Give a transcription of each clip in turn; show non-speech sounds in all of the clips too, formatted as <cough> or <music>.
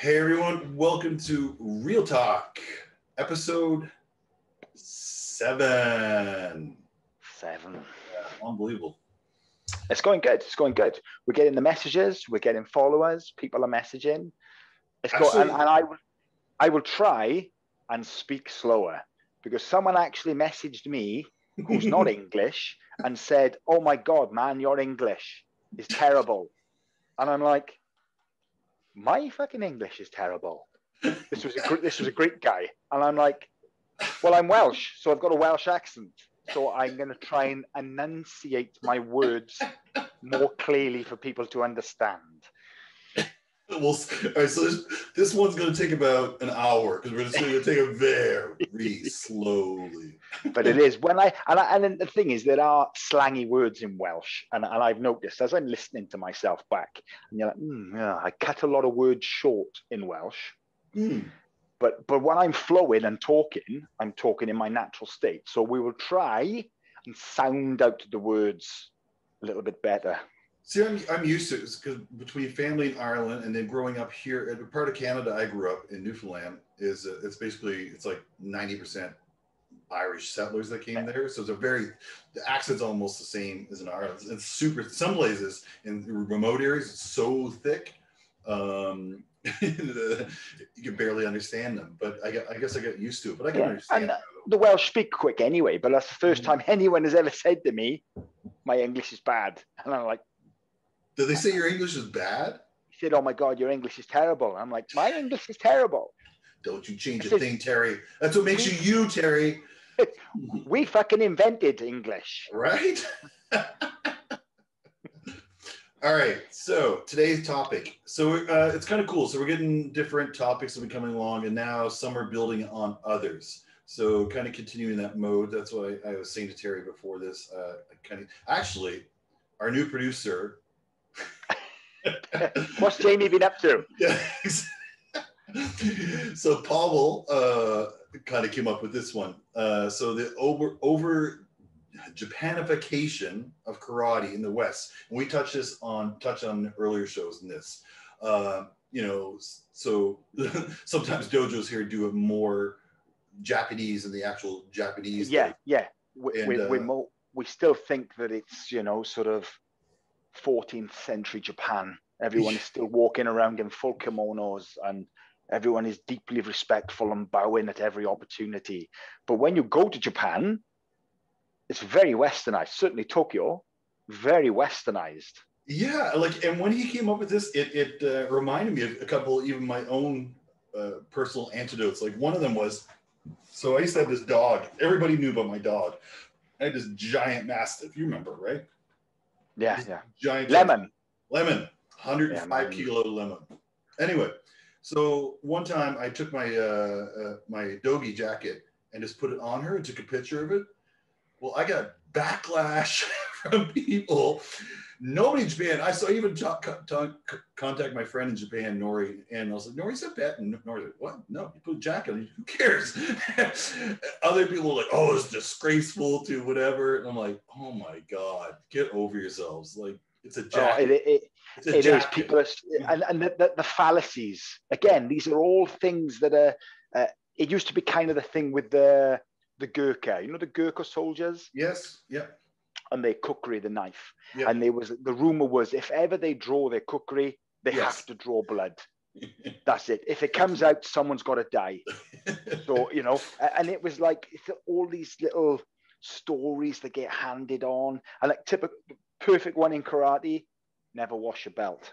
Hey everyone, welcome to Real Talk, episode seven. Seven. Yeah, unbelievable. It's going good. It's going good. We're getting the messages. We're getting followers. People are messaging. It's go- and, and I I will try and speak slower because someone actually messaged me who's not <laughs> English and said, "Oh my God, man, your English is terrible," and I'm like, "My fucking English is terrible." This was a this was a Greek guy, and I'm like, "Well, I'm Welsh, so I've got a Welsh accent." So I'm going to try and enunciate my words more clearly for people to understand. <laughs> Well, all right, so this, this one's going to take about an hour because we're just going to take it very <laughs> slowly. But it is when I and, I and then the thing is there are slangy words in Welsh, and, and I've noticed as I'm listening to myself back, and you're like, "Hmm, yeah, I cut a lot of words short in Welsh. Hmm. But but when I'm flowing and talking, I'm talking in my natural state. So we will try and sound out the words a little bit better. See, I'm, I'm used to it because between family in Ireland and then growing up here, the part of Canada I grew up in Newfoundland is uh, it's basically it's like 90% Irish settlers that came there. So it's a very the accent's almost the same as in Ireland. It's super. Some places in remote areas it's so thick, um, <laughs> you can barely understand them. But I, I guess I got used to it. But I can Yeah, understand. and, uh, The Welsh speak quick anyway, but that's the first time <laughs> anyone has ever said to me, "My English is bad," <laughs> and I'm like. Did they say your English is bad? he said, "Oh my God, your English is terrible." I'm like, "My English is terrible. Don't you change I a said- thing, Terry. That's what makes you you, Terry. <laughs> We fucking invented English." Right? <laughs> All right. So today's topic. So uh, it's kind of cool. So we're getting different topics that are coming along, and now some are building on others. So kind of continuing that mode. That's what I, I was saying to Terry before this. Uh, kind of actually, our new producer. <laughs> What's Jamie been up to? <laughs> Yeah. <laughs> so Pavel uh, kind of came up with this one. Uh, so the over over Japanification of karate in the West, and we touched this on touch on earlier shows in this. Uh, you know, so sometimes dojos here do it more Japanese than the actual Japanese. Yeah, yeah. We, And, we, uh, we still think that it's you know sort of 14th century Japan. Everyone is still walking around in full kimonos and everyone is deeply respectful and bowing at every opportunity. But when you go to Japan, it's very westernized. Certainly Tokyo, very westernized. Yeah, like, and when he came up with this, it it uh, reminded me of a couple, even my own uh, personal antidotes. Like one of them was, so I used to have this dog. Everybody knew about my dog. I had this giant mastiff. You remember, right? Yeah, yeah. Giant Lemon. lemon, 105 Yeah, kilo lemon. Anyway, so one time I took my uh, uh, my dogi jacket and just put it on her and took a picture of it. Well, I got backlash <laughs> from people. Nobody in Japan. I saw even talk, talk, contact my friend in Japan, Nori, and I was like, "Nori's a bet." And Nori's like, "What? No, you put a jacket. on. Who cares?" <laughs> Other people are like, "Oh, it's disgraceful to whatever." And I'm like, "Oh my god, get over yourselves! Like, it's a Oh, jacket. it, it, it's a it is. jacket. People are, and, and the, the, the fallacies. Again, these are all things that are. Uh, it used to be kind of the thing with the the Gurkha. You know the Gurkha soldiers Yes. Yeah. And their kukri, the knife. Yeah. And there was the rumor was if ever they draw their kukri, they Yes. have to draw blood. <laughs> That's it. If it comes out, someone's got to die. <laughs> So you know, and it was like all these little stories that get handed on, and like typical perfect one in karate. Never wash your belt.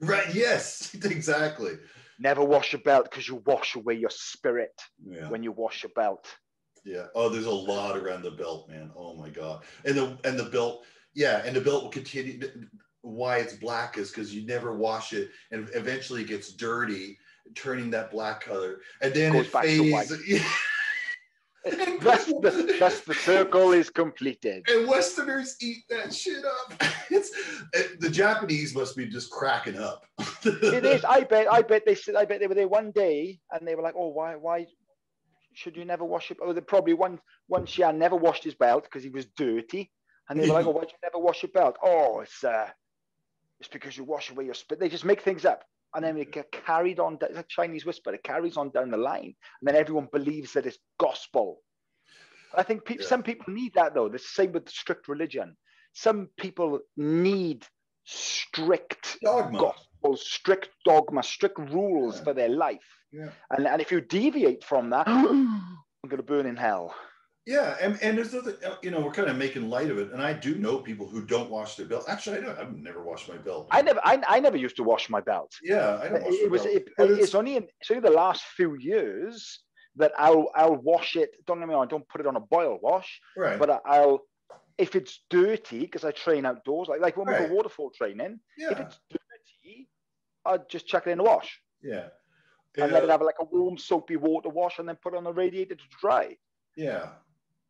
right. Yes. <laughs> Exactly. Never wash your belt because you wash away your spirit Yeah. when you wash your belt. Yeah. Oh, there's a lot around the belt, man. Oh my god. And the and the belt, yeah, and the belt will continue. Why it's black is because you never wash it, and eventually it gets dirty, turning that black color, and then it white. <laughs> fades. Thus the, the circle is completed. and Westerners eat that shit up. <laughs> It's it- the Japanese must be just cracking up. <laughs> It is. I bet. I bet they said. I bet they were there one day, and they were like, "Oh, why? Why should you never wash it?" Oh, they probably one one Xian never washed his belt because he was dirty, and they were like, <laughs> "Oh, why do you never wash your belt?" Oh, it's uh, it's because you wash away your spit. They just make things up. and then it get carried on. It's like Chinese whisper. It carries on down the line, and then everyone believes that it's gospel. I think pe- Yeah. some people need that though. The same with strict religion. Some people need strict Dogma. gospel, strict dogma, strict rules Yeah. for their life. Yeah. And, and if you deviate from that, I'm going to burn in hell. Yeah, and, and there's other, uh, you know, we're kind of making light of it, and I do know people who don't wash their belt. Actually, I don't. I've never washed my belt. I never, I, I never used to wash my belt. yeah, I don't wash It, was, belt. it, But it's, only in, it's only the last few years that I'll, I'll wash it. Don't get me wrong, I don't put it on a boil wash, right. but I'll, if it's dirty, because I train outdoors, like, like when we go waterfall training, if it's dirty, I'd just chuck it in the wash yeah, and let it have like a warm, soapy water wash and then put on the radiator to dry. yeah.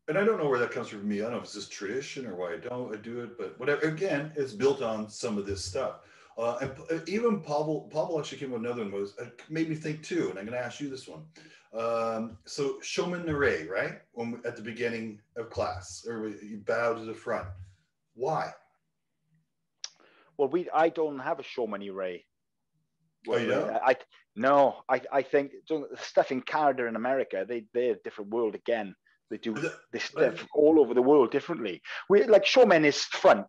And I don't know where that comes from me. I don't know if it's just tradition or why I don't I do it, but whatever. Again, it's built on some of this stuff. Uh, and even Pavel, Pavel actually came with another one. Was it made me think too, and I'm going to ask you this one. Um, so Shomen ni rei, right? When we, at the beginning of class, or we- you bow to the front. Why? Well, we I don't have a Shomen ni rei. Oh, you don't? I, no, I, I think the stuff in Canada and America, they they're a different world again. They do this stuff all over the world differently. We like showmen is front.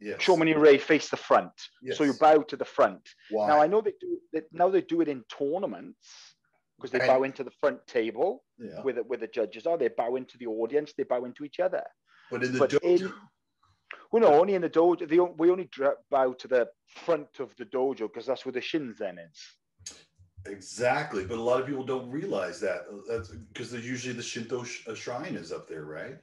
Yes. Shomen rei face the front, so you bow to the front. Why? Now I know they do that. Now they do it in tournaments because they And- bow into the front table yeah. where the, where the judges are. They bow into the audience. They bow into each other. But in the but dojo, in- Well, no, only in the dojo. They, on- we only bow to the front of the dojo because that's where the shinzen is. exactly. But a lot of people don't realize that. That's because there's usually the Shinto sh- uh, shrine is up there, right?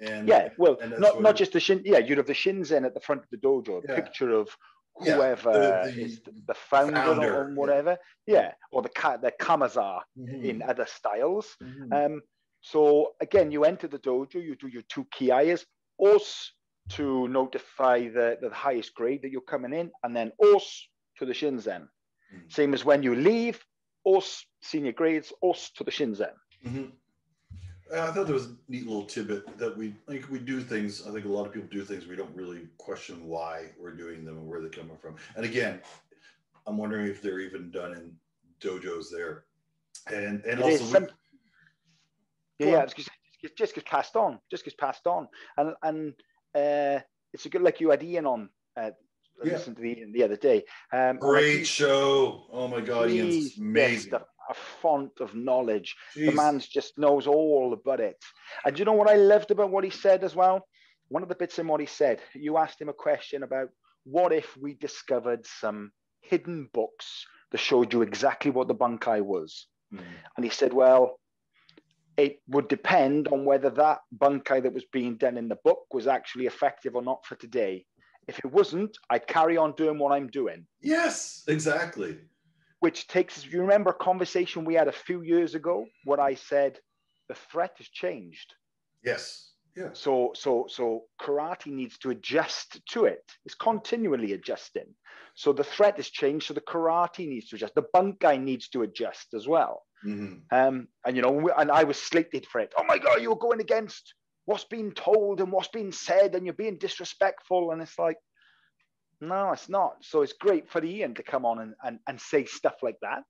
And Yeah, well, and not not just the shin. Yeah, you'd have the shinzen at the front of the dojo, a Yeah. picture of Yeah, whoever the- the is the, the founder, founder, or whatever. Yeah, or the ka- the Mhm, in other styles. mhm. Um, so again, you enter the dojo, you do your two kiyas, os to notify the, the highest grade that you're coming in, and then os to the shinzen. Mhm. Same as when you leave, os senior grades, os to the shinzen. Mhm. Uh, I thought there was a neat little tidbit that we like. We do things. I think a lot of people do things we don't really question why we're doing them and where they're coming from. And again, I'm wondering if they're even done in dojos there. And and It also, some- we- yeah, yeah, on. it's just, it's just gets passed on, just gets passed on, and and uh, it's a good like you had Ian on. Uh, I Yeah. listened to the Ian the other day. Um, great show. Oh my god, Ian's he's amazing. a, font of knowledge. The Jeez. man just knows all about it. And you know what I loved about what he said as well? One of the bits in what he said, you asked him a question about what if we discovered some hidden books that showed you exactly what the bunkai was? Mhm. And he said, well, it would depend on whether that bunkai that was being done in the book was actually effective or not for today. If it wasn't, I'd carry on doing what I'm doing Yes, exactly. which takes you remember a conversation we had a few years ago where I said the threat has changed. Yes. Yeah. So so so karate needs to adjust to it. It's continually adjusting. So the threat has changed. So the karate needs to adjust. The bunkai needs to adjust as well. Hmm Um, and you know, and I was slated for it. Oh my God, you're going against what's being told and what's being said, and you're being disrespectful. And it's like, no, it's not. So it's great for Ian to come on and, and, and say stuff like that.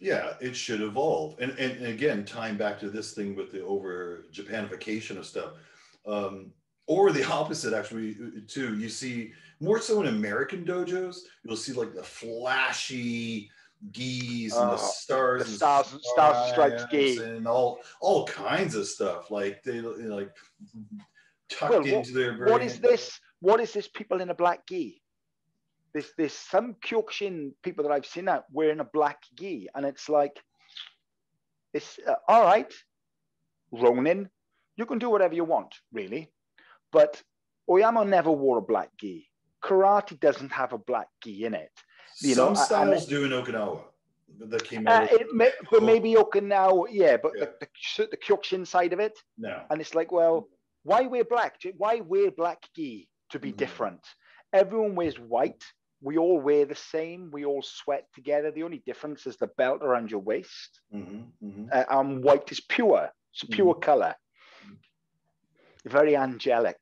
Yeah, it should evolve. And, and and again, tying back to this thing with the over Japanification of stuff, um, or the <laughs> opposite actually too. You see more so in American dojos, you'll see like the flashy gis and Uh, the stars, the and stars- stars and stripes gi. and all all kinds of stuff. Like they like tucked Well, what- into their. what very- is this? What is this people in a black gi? There's, there's some Kyokushin people that I've seen out wearing a black gi, and it's like, it's uh, all right, Ronin, you can do whatever you want, really. But Oyama never wore a black gi. Karate doesn't have a black gi in it. You know, Some I- I styles do in Okinawa, that came out. Uh, it may, but maybe Okinawa, yeah, but Yeah. The, the, the Kyokushin side of it, no. And it's like, well, why wear black? Why wear black gi to be Mhm. different? Everyone wears white. We all wear the same. We all sweat together. The only difference is the belt around your waist. hmm hmm Uh, and white is pure. It's a pure color. Very angelic,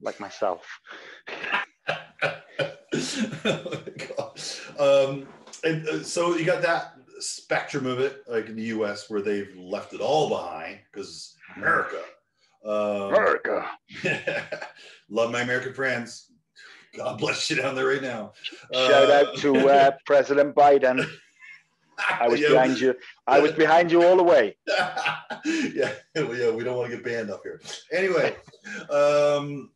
like myself. <laughs> Um, and uh, so you got that spectrum of it, like in the U.S., where they've left it all behind because America. Um, America. <laughs> love my American friends. God bless you down there right now. Shout Uh, out to uh, <laughs> President Biden. I was yeah, behind you. I was behind you all the way. <laughs> yeah, well, yeah, we don't want to get banned up here. Anyway, um,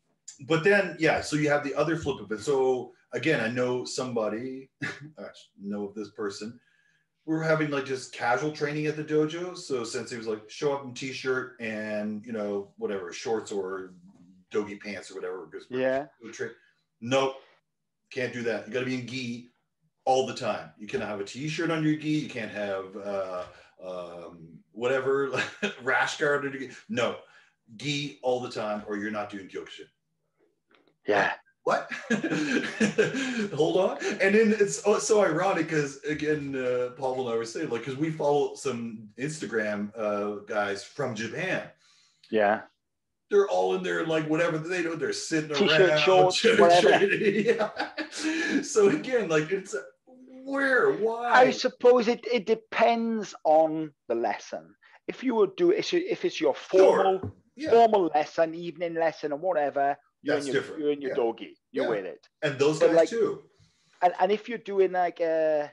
but then yeah, so you have the other flip of it. So again, I know somebody, I know of this person. We were having like just casual training at the dojo. So since he was like show up in t-shirt and you know whatever shorts or dogi pants or whatever. Because we're Yeah. tra- Nope, can't do that. You got to be in gi all the time. You cannot have a t-shirt on your gi. You can't have uh, um, whatever <laughs> rash guard or gi. No, gi all the time, or you're not doing kyokushin. Yeah. What? <laughs> Hold on. And then it's oh, so ironic because again, uh, Paul and I were saying like because we follow some Instagram uh, guys from Japan. Yeah. They're all in there like whatever they do. They're sitting T-shirt, around. shorts, <laughs> whatever. <laughs> yeah. So again, like it's where why? I suppose it, it depends on the lesson. If you would do if it's your Sure. formal yeah. formal lesson, evening lesson, or whatever, you're That's in your different. you're in your Yeah. dogi. You're Yeah. with it. And those But guys like- too. And and if you're doing like a,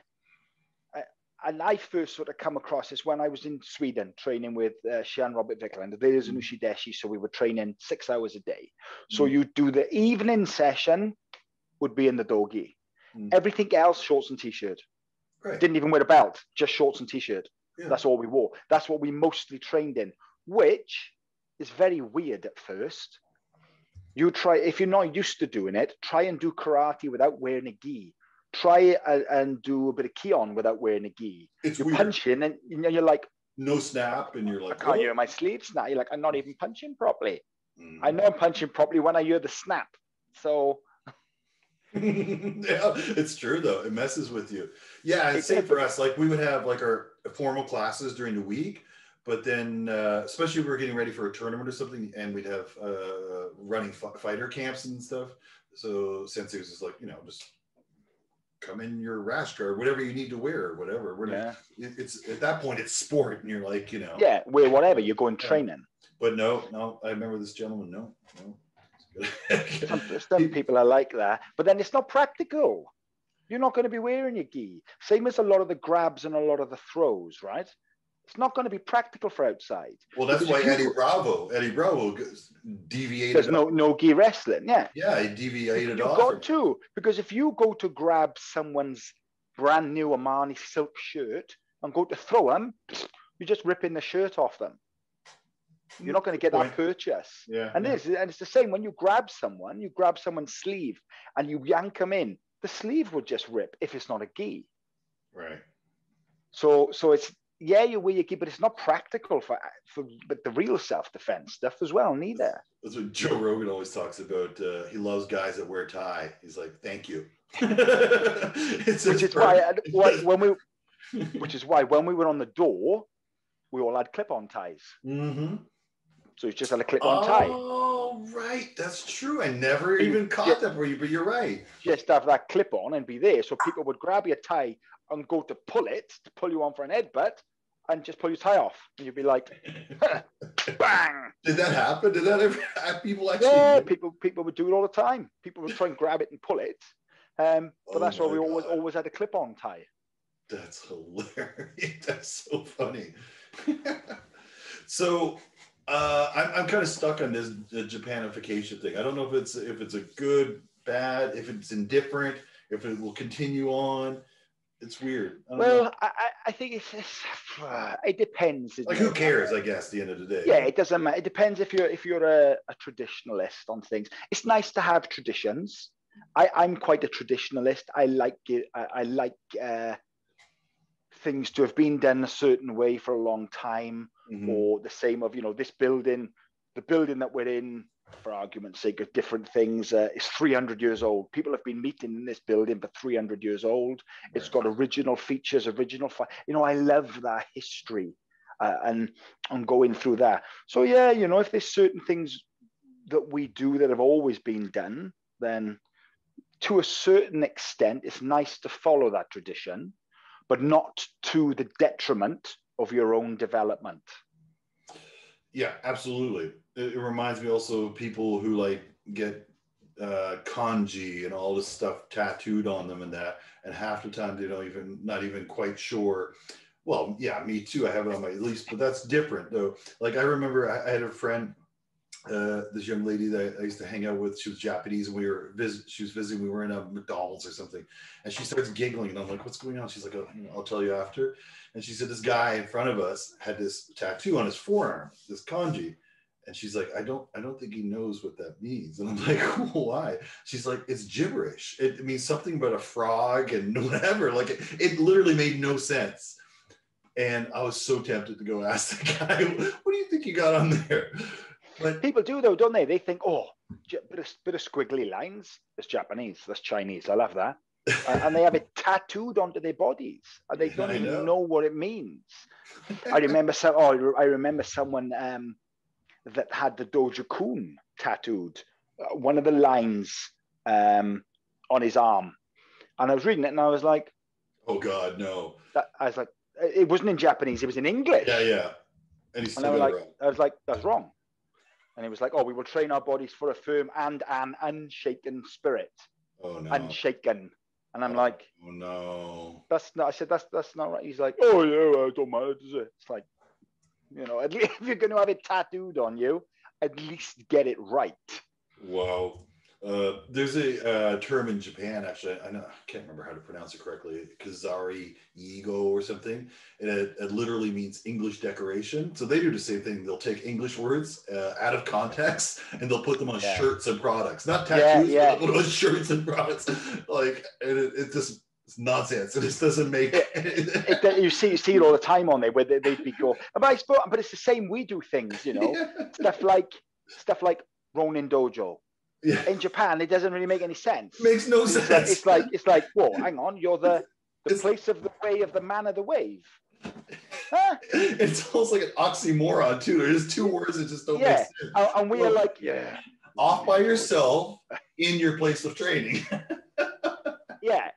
a and I first sort of come across this when I was in Sweden training with uh, Sean Robert Vickland. There is an Uchideshi, so we were training six hours a day. So Mm. you do the evening session would be in the dogi. Mm. Everything else, shorts and t-shirt. Right. Didn't even wear a belt, just shorts and t-shirt. Yeah. That's all we wore. That's what we mostly trained in, which is very weird at first. You try if you're not used to doing it, try and do karate without wearing a gi. Try and, and do a bit of kihon without wearing a gi. It's You're weird. punching and you know, you're like, No snap, and you're I like, can't "Oh." hear my sleeves now. You're like, I'm not even punching properly. Mm. I know I'm punching properly when I hear the snap. So <laughs> yeah, it's true though. It messes with you. Yeah, and same for us. Like we would have like our formal classes during the week, but then uh, especially if we were getting ready for a tournament or something, and we'd have uh, running f- fighter camps and stuff. So Sensei was just like, you know, just come in your rash guard, whatever you need to wear, or whatever. We're yeah, it- it's at that point it's sport, and you're like, you know, yeah, wear whatever. You're going training. But no, no, I remember this gentleman. No, no. Some, <laughs> some people are like that, but then it's not practical. You're not going to be wearing your gi. Same as a lot of the grabs and a lot of the throws, right? It's not going to be practical for outside. well, that's why Eddie Bravo, Eddie Bravo deviated. There's no no gi wrestling. Yeah, Yeah, he deviated you've off. got to because if you go to grab someone's brand new Armani silk shirt and go to throw them, you're just ripping the shirt off them. You're not going to get that purchase. Yeah. And this, and it's the same when you grab someone, you grab someone's sleeve and you yank them in. The sleeve would just rip if it's not a gi. Right. So, so it's yeah, you wear your gi, but it's not practical for for but the real self defense stuff as well. Neither. That's what Joe Rogan always talks about. Uh, he loves guys that wear tie. He's like, thank you. <laughs> it's Which is why, uh, why when we, <laughs> which is why when we were on the door, we all had clip-on ties. hmm So it's just had a clip-on tie. Oh, right. That's true. I never You- even caught that for you, but you're right. Just have that clip-on and be there. So people would grab your tie and go to pull it to pull you on for an headbutt, and just pull your tie off, and you'd be like, <laughs> bang. Did that happen? Did that ever <laughs> have people actually? Yeah, people people would do it all the time. People would try and grab it and pull it. Um, but Oh that's why we always always had a clip-on tie. That's hilarious. <laughs> That's so funny. so uh, I'm, I'm kind of stuck on this the Japanification thing. I don't know if it's if it's a good, bad, if it's indifferent, if it will continue on. It's weird. I don't know. Well, I, I- I think it's, it's <sighs> it depends. like who cares? I guess at the end of the day. Yeah, it doesn't matter. It depends if you're if you're a, a traditionalist on things. It's nice to have traditions. I, I'm quite a traditionalist. I like it. I, I like uh, things to have been done a certain way for a long time, Mhm. or the same of you know this building, the building that we're in, for argument's sake, of different things, uh, is 300 years old. People have been meeting in this building for 300 years old. It's got original features, original. Fi- you know, I love that history, uh, and I'm going through that. So yeah, you know, if there's certain things that we do that have always been done, then to a certain extent, it's nice to follow that tradition. But not to the detriment of your own development. Yeah, absolutely. It, it reminds me also of people who like get uh, kanji and all this stuff tattooed on them and that, and half the time they don't even not even quite sure. Well, yeah, me too. I have it on my list, but that's different though. Like I remember I, I had a friend uh, this young lady that I used to hang out with, she was Japanese and we were visit, she was visiting, we were in a McDonald's or something. And she starts giggling and I'm like, what's going on? She's like, oh, I'll tell you after. And she said, this guy in front of us had this tattoo on his forearm, this kanji. And she's like, I don't, I don't think he knows what that means. And I'm <laughs> like, why? She's like, it's gibberish. It, it means something about a frog and <laughs> whatever. Like it, it literally made no sense. And I was so tempted to go ask the guy, <laughs> what do you think you got on there? But people do though, don't they? They think, oh, bit of, bit of squiggly lines. That's Japanese. That's Chinese. I love that. <laughs> and they have it tattooed onto their bodies, and they don't I even know. know. what it means. I remember some. Oh, I remember someone um, that had the Dojo Kun tattooed. Uh, one of the lines um, on his arm, and I was reading it, and I was like, "Oh God, no!" That, I was like, "It wasn't in Japanese; it was in English." Yeah, yeah. And, and I was like, wrong. I was like, "That's wrong." And he was like, "Oh, we will train our bodies for a firm and an unshaken spirit." Oh no! Unshaken. And I'm oh, like, "Oh no!" That's not. I said, "That's that's not right." He's like, "Oh yeah, it don't matter, does it?" It's like, you know, at <laughs> least if you're going to have it tattooed on you, at least get it right. Wow. Uh, there's a uh, term in Japan, actually. I know I can't remember how to pronounce it correctly. Kazari Eigo or something, and it, it, literally means English decoration. So they do the same thing. They'll take English words uh, out of context and they'll put them on yeah. shirts and products, not tattoos, yeah, yeah. but on <laughs> shirts and products. like, and it, it just it's nonsense. It just doesn't make. it, <laughs> it, you see, you see it all the time on there where they, would be go. But I suppose, but it's the same. We do things, you know, <laughs> yeah. stuff like stuff like Ronin Dojo yeah. in Japan, it doesn't really make any sense. Makes no it's sense. Like, it's like it's like, whoa, hang on, you're the the it's, place of the way of the man of the wave. Huh? <laughs> It's almost like an oxymoron too. There's two words that just don't yeah. make sense. And we well, are like, yeah, off by yourself in your place of training. <laughs> yeah,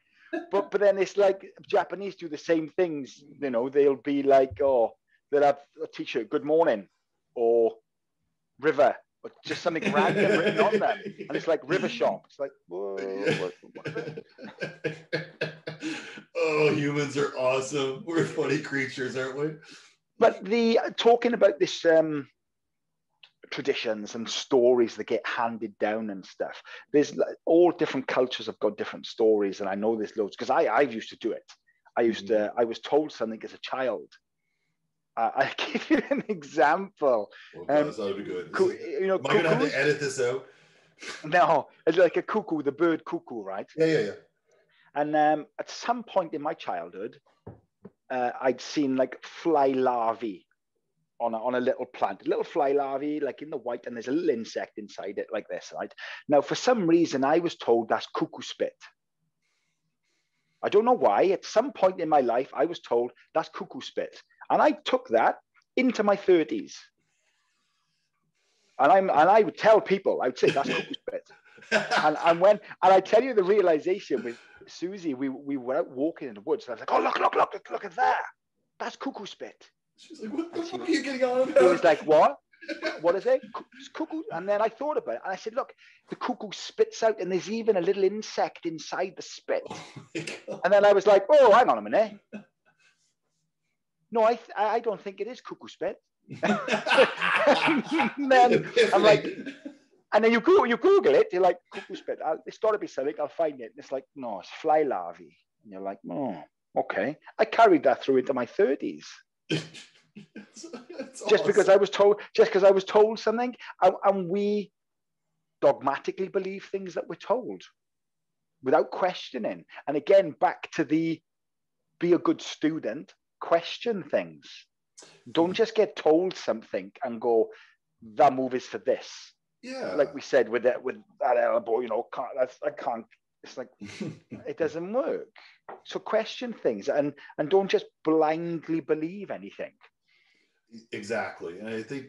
but but then it's like Japanese do the same things. You know, they'll be like, oh, they'll have a teacher, "Good morning," or "River," or just something random written on them. And it's like river shop. It's like, whoa. <laughs> oh, humans are awesome. We're funny creatures, aren't we? But the talking about this um, traditions and stories that get handed down and stuff. There's all different cultures have got different stories, and I know there's loads because I I used to do it. I used mm-hmm. to I was told something as a child, uh, I <laughs> give you an example. Oh, um, good. Cu- you know, am I going to have to edit this out? No, it's like a cuckoo, the bird cuckoo, right? Yeah, yeah, yeah. And um, at some point in my childhood, uh, I'd seen like fly larvae on a, on a little plant, a little fly larvae, like in the white, and there's a little insect inside it, like this, right? Now, for some reason, I was told that's cuckoo spit. I don't know why. At some point in my life, I was told that's cuckoo spit. And I took that into my 30s. And, I'm, and I would tell people, I would say, that's cuckoo spit. <laughs> and, and when and I tell you the realization with Susie, we, we were out walking in the woods. And I was like, oh, look, look, look, look at that. That's cuckoo spit. She's like, what the fuck are you getting on about? It was like, what? <laughs> what is it? It's cuckoo. And then I thought about it and I said, look, the cuckoo spits out and there's even a little insect inside the spit. Oh and then I was like, oh, hang on a minute. No, I, th- I don't think it is cuckoo spit. then I'm like, and then you go, you Google it, you're like, cuckoo spit. I'll, it's got to be something, I'll find it. And it's like, no, it's fly larvae. And you're like, oh, okay. I carried that through into my 30s. it's, it's just awesome. because I was told, just because I was told something, and we dogmatically believe things that we're told without questioning. And again, back to the be a good student question things. Don't just get told something and go, that move is for this. Yeah. Like we said with that with that elbow, you know, can't, that's, I can't. It's like <laughs> it doesn't work. So question things and and don't just blindly believe anything. Exactly, and I think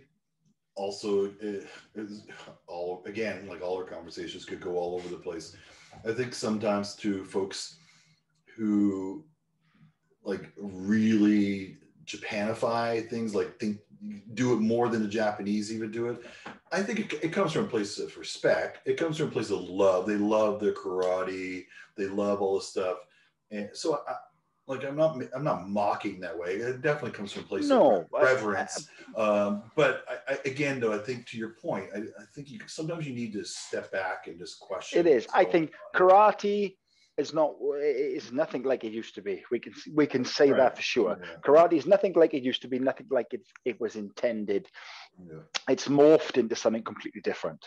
also it is all again like all our conversations could go all over the place. I think sometimes to folks who like really Japanify things, like think do it more than the Japanese even do it. I think it, it comes from a place of respect. It comes from a place of love. They love their karate. They love all this stuff. And so I, like I'm not I'm not mocking that way. It definitely comes from a place No, of reverence. um, but I, I, again, though, I think to your point, I, I think you sometimes you need to step back and just question. It is. I think karate is not is nothing like it used to be. We can we can say Right. that for sure. Yeah, Karate is nothing like it used to be. Nothing like it it was intended. yeah. It's morphed into something completely different.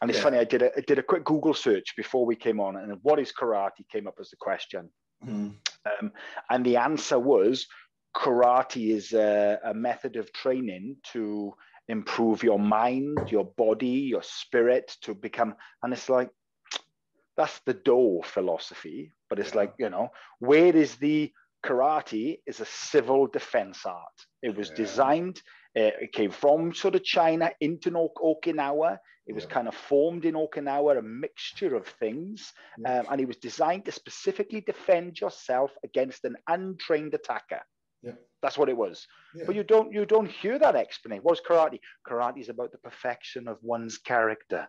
And it's Yeah. funny. I did a I did a quick Google search before we came on, and what is karate came up as the question. Mhm. Um, and the answer was karate is a, a method of training to improve your mind, your body, your spirit to become. And it's like, that's the Do philosophy. But it's Yeah. like, you know, where is the karate is a civil defense art. It was Yeah. designed, uh, it came from sort of China into Ok- Okinawa. It was Yeah. kind of formed in Okinawa, a mixture of things. Um, and it was designed to specifically defend yourself against an untrained attacker. Yeah. That's what it was. Yeah. But you don't you don't hear that explanation. What's karate? Karate is about the perfection of one's character.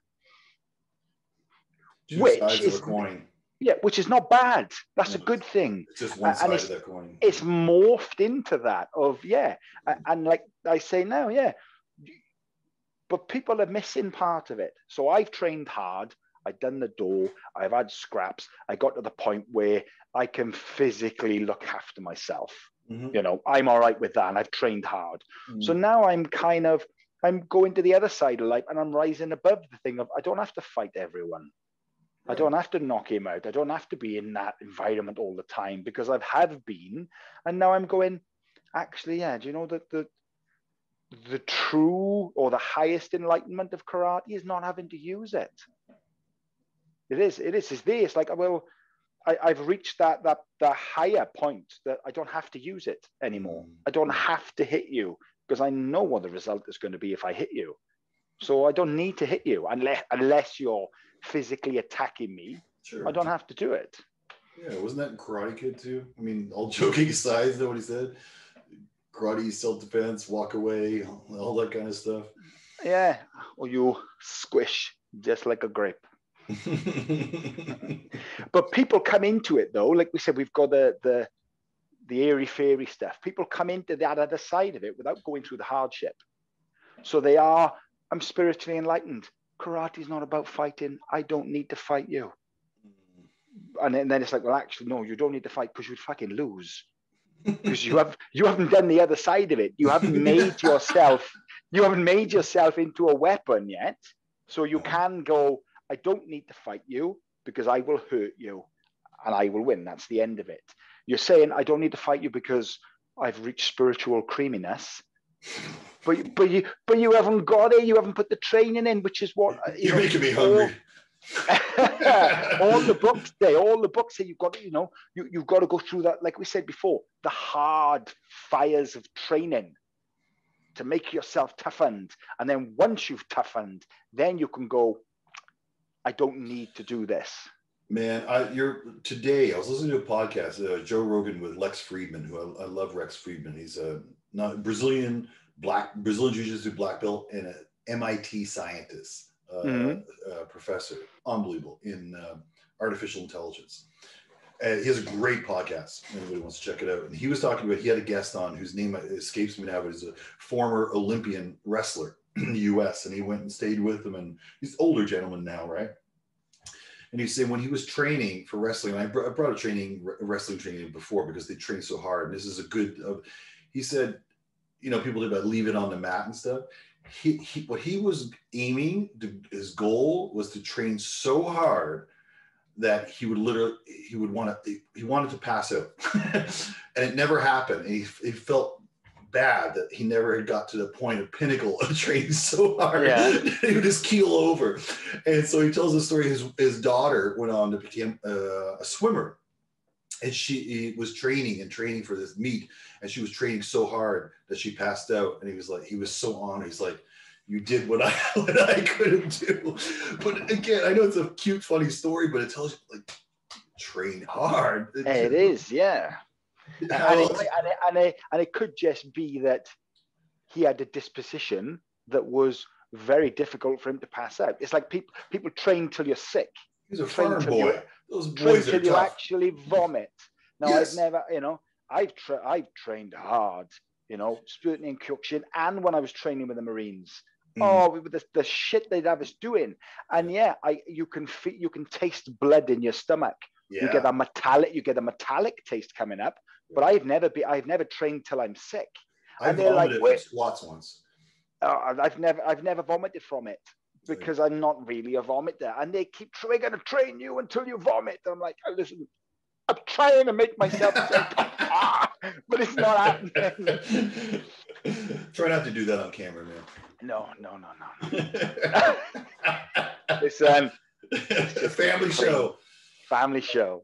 Two which is- of a coin. Yeah, which is not bad. That's a good thing. It's just one side it's- of that coin. It's morphed into that of yeah. A- And like I say now, yeah. But people are missing part of it. So I've trained hard. I've done the door. I've had scraps. I got to the point where I can physically look after myself. Mhm. You know, I'm all right with that. And I've trained hard. So Mhm. now I'm kind of I'm going to the other side of life and I'm rising above the thing of I don't have to fight everyone. I don't have to knock him out. I don't have to be in that environment all the time because I've have been. And now I'm going, actually, yeah, do you know that the the true or the highest enlightenment of karate is not having to use it. It is, it is, it's there. It's like, well, I, I've reached that that the higher point that I don't have to use it anymore. Mm. I don't have to hit you because I know what the result is going to be if I hit you. So I don't need to hit you unless unless you're physically attacking me. Sure. I don't have to do it. Yeah, wasn't that Karate Kid too? I mean, all <laughs> joking aside, is that what he said? Karate, self defense, walk away, all that kind of stuff. Yeah. Or you squish just like a grape. <laughs> But people come into it though, like we said, we've got the the the airy fairy stuff. People come into that other side of it without going through the hardship. So they are, I'm spiritually enlightened. Karate is not about fighting. I don't need to fight you. Mm. And then, then it's like, well, actually, no, you don't need to fight because you'd fucking lose. Because you have you haven't done the other side of it. You haven't <laughs> made yourself, you haven't made yourself into a weapon yet. So you can go, I don't need to fight you because I will hurt you and I will win. That's the end of it. You're saying I don't need to fight you because I've reached spiritual creaminess. But but you but you haven't got it. You haven't put the training in, which is what you You're know, making me all- hungry. <laughs> all the books say, all the books say you've got to, you know, you, you've got to go through that, like we said before, the hard fires of training to make yourself toughened. And then once you've toughened, then you can go, I don't need to do this. Man, I, you're today. I was listening to a podcast, uh, Joe Rogan with Lex Fridman, who I, I love. Rex Fridman. He's a not Brazilian black Brazilian Jiu-Jitsu black belt and an MIT scientist, uh, Mhm. uh, professor, unbelievable in uh, artificial intelligence. Uh, he has a great podcast. Anybody wants to check it out. And he was talking about he had a guest on whose name escapes me now, but is a former Olympian wrestler in the U.S. And he went and stayed with him, and he's an older gentleman now, right? And he's saying when he was training for wrestling, and I brought, I brought a training wrestling training before because they train so hard. And this is a good. Uh, he said, you know, people did about leave it on the mat and stuff. He, he what he was aiming to, his goal was to train so hard that he would literally he would want to he wanted to pass out <laughs> and it never happened he, he felt bad that he never had got to the point of pinnacle of <laughs> training so hard Yeah. <laughs> he would just keel over and so he tells the story his, his daughter went on to become uh, a swimmer and she was training and training for this meet and she was training so hard that she passed out and he was like he was so on he's like you did what I <laughs> what I couldn't do. But again, I know it's a cute, funny story, but it tells you like train hard. It is, <laughs> yeah. and, it, and, it, and, it, and it could just be that he had a disposition that was very difficult for him to pass out. It's like people people train till you're sick. He's a farm boy. You, Those boys train till you actually vomit. Now yes. I've never, you know, I've tra- I've trained hard, you know, spurting instruction, and when I was training with the Marines. Mm. Oh, the, the shit they'd have us doing, and yeah, I you can feel, you can taste blood in your stomach. Yeah. You get a metallic, you get a metallic taste coming up. But I've never been, I've never trained till I'm sick. I've vomited like, squats once. Uh, I've never, I've never vomited from it because I'm not really a vomiter. And they keep, we're going to train you until you vomit. I'm like, oh, listen, I'm trying to make myself <laughs> ah, but it's not happening. <laughs> Try not to do that on camera, man. No, no, no, no. <laughs> it's um, a family show. Family show.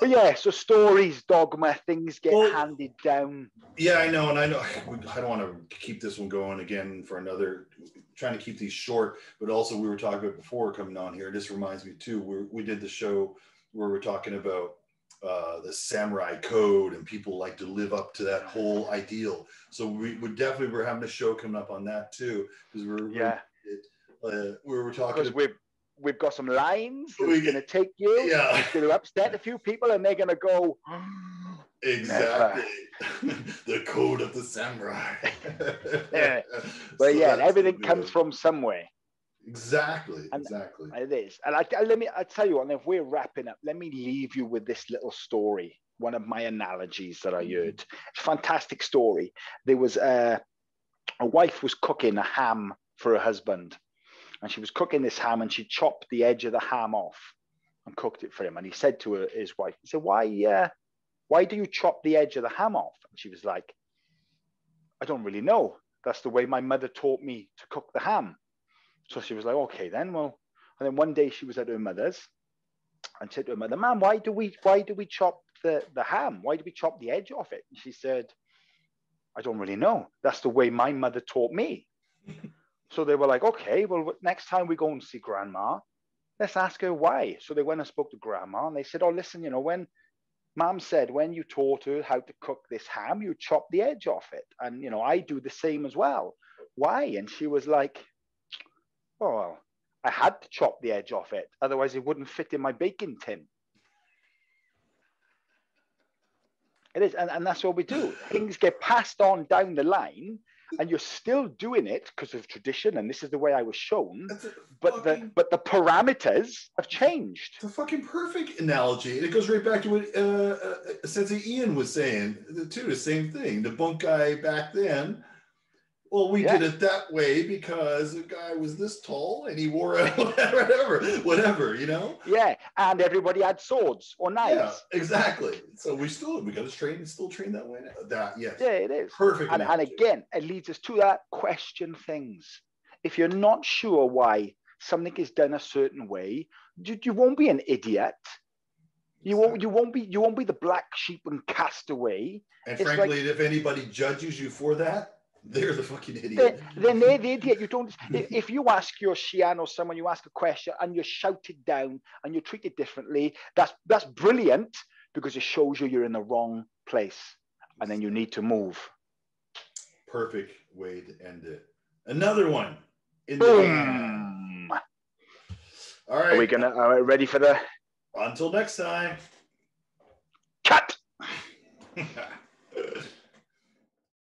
But yeah, so stories, dogma, things get well, handed down. Yeah, I know, and I know I don't want to keep this one going again for another. Trying to keep these short, but also we were talking about before coming on here. This reminds me too. We we did the show where we're talking about uh, the samurai code, and people like to live up to that whole ideal. So we would definitely we're having a show coming up on that too because we're yeah. We're, uh, we were talking because we're we've got some lines we're going to take you. Yeah. It's going to upset a few people, and they're going to go. <gasps> Exactly. the code of the samurai. <laughs> yeah. But so yeah, everything comes from somewhere. Exactly. And exactly. It is. And I, I, let me I tell you, and if we're wrapping up, let me leave you with this little story. One of my analogies that I mm-hmm. heard. fantastic story. There was a, a wife was cooking a ham for her husband and she was cooking this ham and she chopped the edge of the ham off and cooked it for him. And he said to her, his wife, he said, why, uh, why do you chop the edge of the ham off? And she was like, I don't really know. That's the way my mother taught me to cook the ham. So she was like, okay, then, well, and then one day she was at her mother's and said to her mother, Mom, why do we why do we chop the, the ham? Why do we chop the edge off it? And she said, I don't really know. That's the way my mother taught me. So they were like, okay, well, next time we go and see grandma, let's ask her why. So they went and spoke to grandma and they said, oh, listen, you know, when mom said, when you taught her how to cook this ham, you chop the edge off it. And, you know, I do the same as well. Why? And she was like, oh, well, I had to chop the edge off it. Otherwise, it wouldn't fit in my baking tin. It is. And, and that's what we do. Things get passed on down the line and you're still doing it because of tradition and this is the way I was shown. But fucking, the but the parameters have changed. It's a fucking perfect analogy, and it goes right back to what uh, uh, Sensei Ian was saying too. The same thing. The bunkai back then well, we yeah. did it that way because the guy was this tall and he wore a <laughs> whatever, whatever, you know? Yeah, and everybody had swords or knives. Yeah, exactly. So we still we got to train still train that way. That yes. Yeah, it is perfect. And, and again, it leads us to that question things. If you're not sure why something is done a certain way, you, you won't be an idiot. You won't. You won't be. You won't be the black sheep and castaway. And it's frankly, like, if anybody judges you for that, they're the fucking idiot. Then, they're the idiot. You don't. if you ask your Shihan or someone, you ask a question and you're shouted down and you're treated differently, that's that's brilliant because it shows you you're in the wrong place and then you need to move. Perfect way to end it. Another one. In Boom. The All right. Are we gonna? Are we ready for the? Until next time. Cut. <laughs>